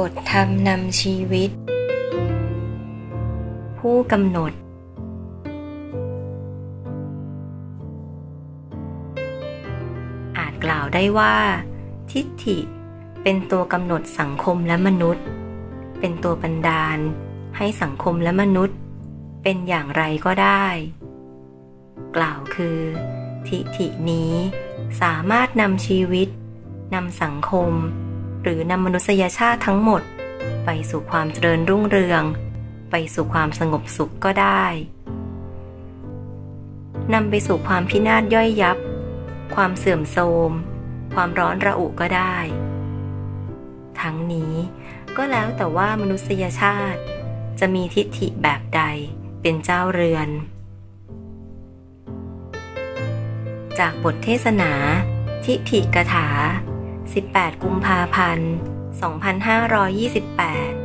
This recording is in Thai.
บทธรรมนำชีวิต ผู้กำหนด อาจกล่าวได้ว่า ทิฏฐิเป็นตัวกำหนดสังคมและมนุษย์ เป็นตัวบันดาล ให้สังคมและมนุษย์ เป็นอย่างไรก็ได้ กล่าวคือ ทิฏฐินี้สามารถนำชีวิตนำสังคม หรือนำมนุษยชาติทั้งหมด ไปสู่ความเจริญรุ่งเรือง ไปสู่ความสงบสุขก็ได้นำไปสู่ความพินาศย่อยยับ ความเสื่อมโทรม ความร้อนระอุก็ได้ ทั้งนี้ก็แล้วแต่ว่ามนุษยชาติ จะมีทิฏฐิแบบใดเป็นเจ้าเรือน จากบทเทศนา ทิฏฐิกถา 18 กุมภาพันธ์ 2528